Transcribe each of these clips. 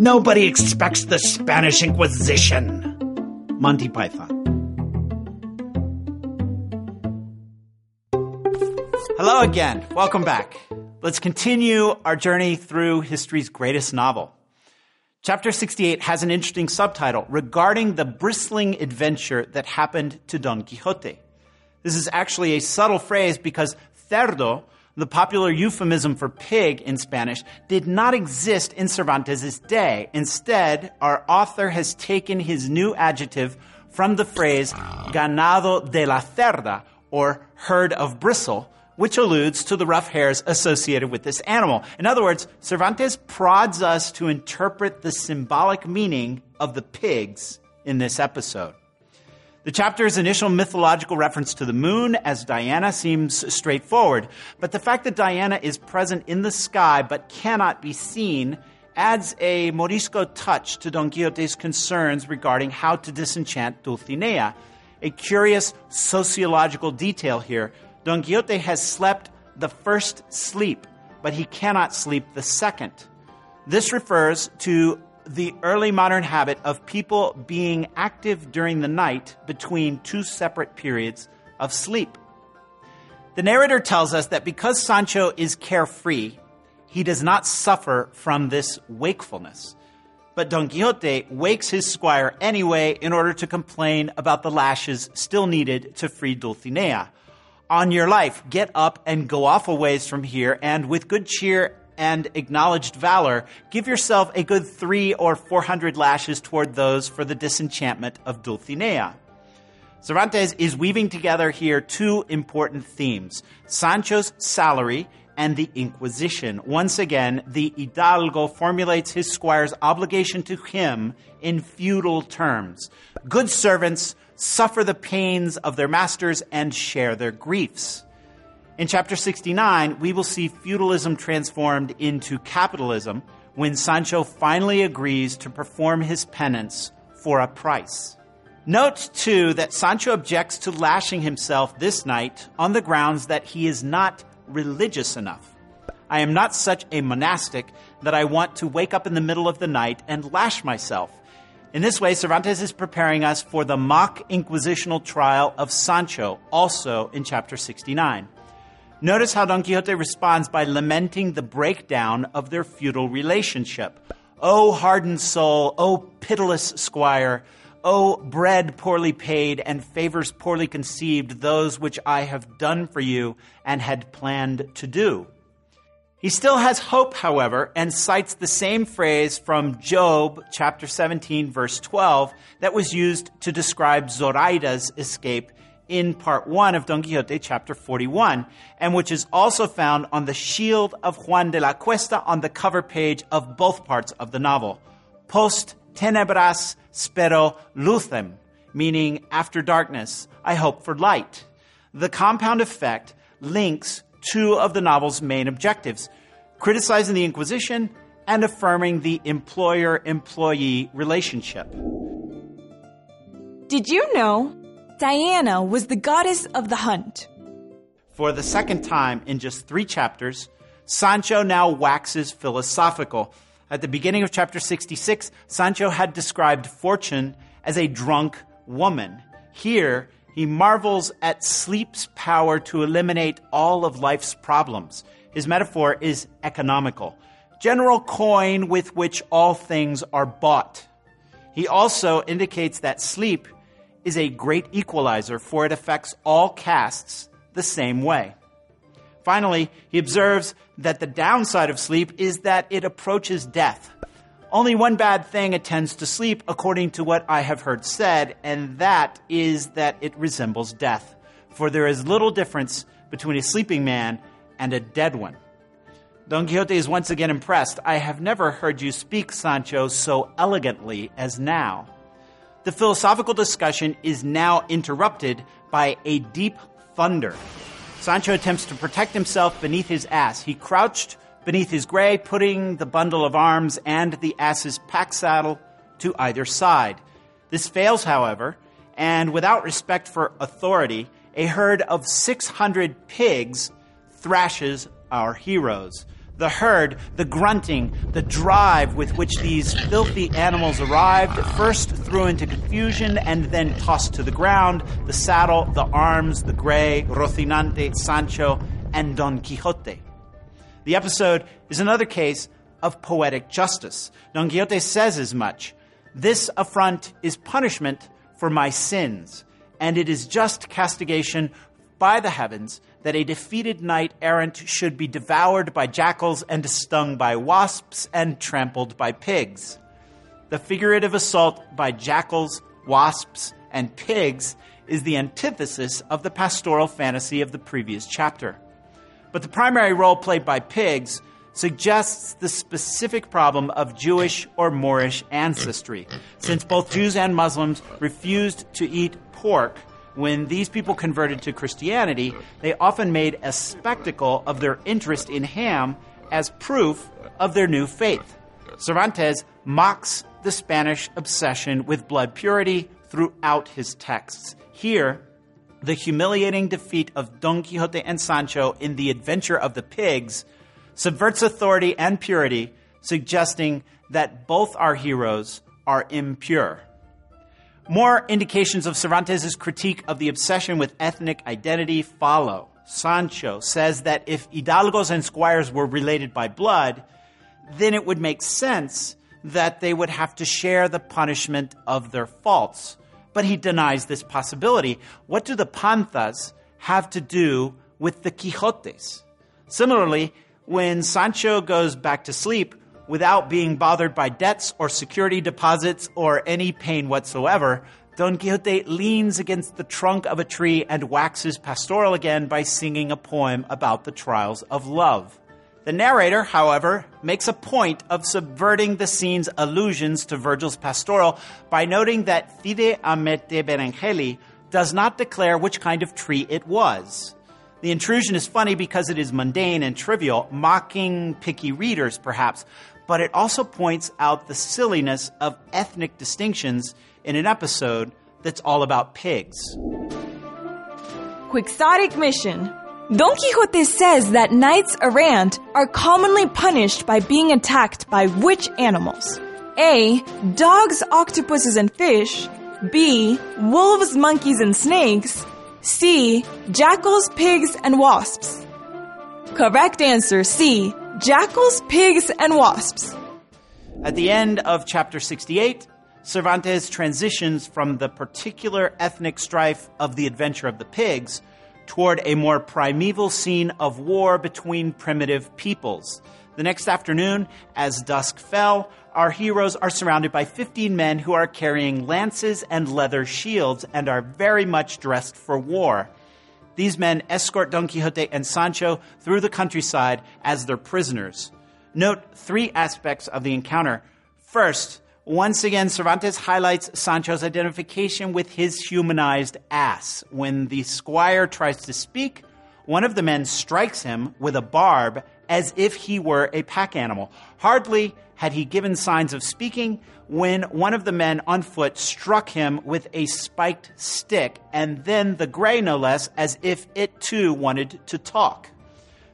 Nobody expects the Spanish Inquisition. Monty Python. Hello again. Welcome back. Let's continue our journey through history's greatest novel. Chapter 68 has an interesting subtitle regarding the bristling adventure that happened to Don Quixote. This is actually a subtle phrase because cerdo, the popular euphemism for pig in Spanish, did not exist in Cervantes' day. Instead, our author has taken his new adjective from the phrase ganado de la cerda, or herd of bristle, which alludes to the rough hairs associated with this animal. In other words, Cervantes prods us to interpret the symbolic meaning of the pigs in this episode. The chapter's initial mythological reference to the moon as Diana seems straightforward, but the fact that Diana is present in the sky but cannot be seen adds a Morisco touch to Don Quixote's concerns regarding how to disenchant Dulcinea. A curious sociological detail here Don Quixote has slept the first sleep, but he cannot sleep the second. This refers to the early modern habit of people being active during the night between two separate periods of sleep. The narrator tells us that because Sancho is carefree, he does not suffer from this wakefulness. But Don Quixote wakes his squire anyway in order to complain about the lashes still needed to free Dulcinea on your life. Get up and go off a ways from here, and with good cheer and acknowledged valor, give yourself a good three or four hundred lashes toward those for the disenchantment of Dulcinea. Cervantes is weaving together here two important themes Sancho's salary and the Inquisition. Once again, the Hidalgo formulates his squire's obligation to him in feudal terms. Good servants suffer the pains of their masters and share their griefs. In chapter 69, we will see feudalism transformed into capitalism when Sancho finally agrees to perform his penance for a price. Note, too, that Sancho objects to lashing himself this night on the grounds that he is not religious enough. I am not such a monastic that I want to wake up in the middle of the night and lash myself. In this way, Cervantes is preparing us for the mock inquisitional trial of Sancho, also in chapter 69. Notice how Don Quixote responds by lamenting the breakdown of their feudal relationship. O hardened soul, O pitiless squire, O bread poorly paid and favors poorly conceived, those which I have done for you and had planned to do. He still has hope, however, and cites the same phrase from Job chapter 17 verse 12 that was used to describe Zoraida's escape in part 1 of Don Quixote chapter 41 and which is also found on the shield of Juan de la Cuesta on the cover page of both parts of the novel. Post tenebras spero lucem, meaning after darkness, I hope for light. The compound effect links two of the novel's main objectives criticizing the Inquisition and affirming the employer employee relationship. Did you know Diana was the goddess of the hunt? For the second time in just three chapters, Sancho now waxes philosophical. At the beginning of chapter 66, Sancho had described fortune as a drunk woman. Here, he marvels at sleep's power to eliminate all of life's problems. His metaphor is economical, general coin with which all things are bought. He also indicates that sleep is a great equalizer, for it affects all castes the same way. Finally, he observes that the downside of sleep is that it approaches death. Only one bad thing attends to sleep, according to what I have heard said, and that is that it resembles death. For there is little difference between a sleeping man and a dead one. Don Quixote is once again impressed. I have never heard you speak, Sancho, so elegantly as now. The philosophical discussion is now interrupted by a deep thunder. Sancho attempts to protect himself beneath his ass. He crouched beneath his gray, putting the bundle of arms and the ass's pack saddle to either side. This fails, however, and without respect for authority, a herd of 600 pigs thrashes our heroes. The herd, the grunting, the drive with which these filthy animals arrived, first threw into confusion and then tossed to the ground the saddle, the arms, the gray, Rocinante, Sancho, and Don Quixote. The episode is another case of poetic justice. Don Quixote says as much. This affront is punishment for my sins, and it is just castigation by the heavens that a defeated knight errant should be devoured by jackals and stung by wasps and trampled by pigs. The figurative assault by jackals, wasps, and pigs is the antithesis of the pastoral fantasy of the previous chapter. But the primary role played by pigs suggests the specific problem of Jewish or Moorish ancestry, since both Jews and Muslims refused to eat pork when these people converted to Christianity, they often made a spectacle of their interest in ham as proof of their new faith. Cervantes mocks the Spanish obsession with blood purity throughout his texts. Here, the humiliating defeat of Don Quixote and Sancho in the adventure of the pigs subverts authority and purity, suggesting that both our heroes are impure. More indications of Cervantes' critique of the obsession with ethnic identity follow. Sancho says that if hidalgos and squires were related by blood, then it would make sense that they would have to share the punishment of their faults. But he denies this possibility. What do the Panzas have to do with the Quixotes? Similarly, when Sancho goes back to sleep, without being bothered by debts or security deposits or any pain whatsoever, Don Quixote leans against the trunk of a tree and waxes pastoral again by singing a poem about the trials of love. The narrator, however, makes a point of subverting the scene's allusions to Virgil's pastoral by noting that Cide Hamete Benengeli does not declare which kind of tree it was. The intrusion is funny because it is mundane and trivial, mocking picky readers, perhaps, but it also points out the silliness of ethnic distinctions in an episode that's all about pigs. Quixotic mission. Don Quixote says that knights errant are commonly punished by being attacked by which animals? A. Dogs, octopuses, and fish. B. Wolves, monkeys, and snakes. C. Jackals, pigs, and wasps. Correct answer C. Jackals, pigs, and wasps. At the end of chapter 68, Cervantes transitions from the particular ethnic strife of the adventure of the pigs toward a more primeval scene of war between primitive peoples. The next afternoon, as dusk fell, our heroes are surrounded by 15 men who are carrying lances and leather shields and are very much dressed for war. These men escort Don Quixote and Sancho through the countryside as their prisoners. Note three aspects of the encounter. First, once again, Cervantes highlights Sancho's identification with his humanized ass. When the squire tries to speak, one of the men strikes him with a barb as if he were a pack animal. Hardly had he given signs of speaking when one of the men on foot struck him with a spiked stick, and then the gray, no less, as if it too wanted to talk.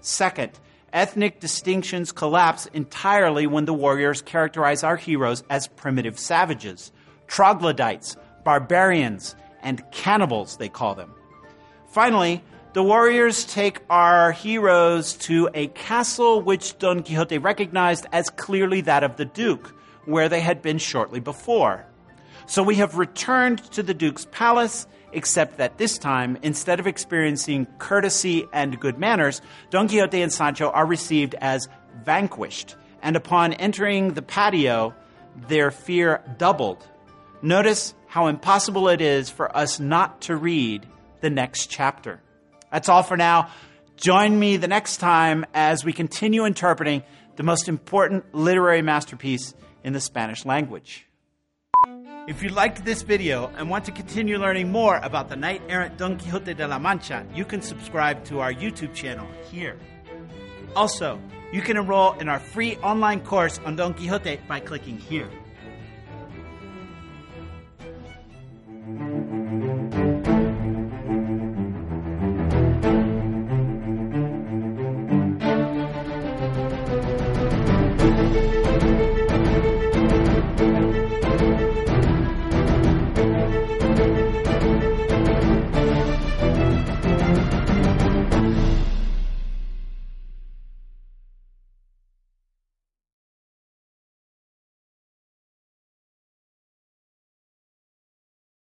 Second, ethnic distinctions collapse entirely when the warriors characterize our heroes as primitive savages, troglodytes, barbarians, and cannibals, they call them. Finally, the warriors take our heroes to a castle which Don Quixote recognized as clearly that of the Duke, where they had been shortly before. So we have returned to the Duke's palace, except that this time, instead of experiencing courtesy and good manners, Don Quixote and Sancho are received as vanquished, and upon entering the patio, their fear doubled. Notice how impossible it is for us not to read the next chapter. That's all for now. Join me the next time as we continue interpreting the most important literary masterpiece in the Spanish language. If you liked this video and want to continue learning more about the knight errant Don Quixote de la Mancha, you can subscribe to our YouTube channel here. Also, you can enroll in our free online course on Don Quixote by clicking here.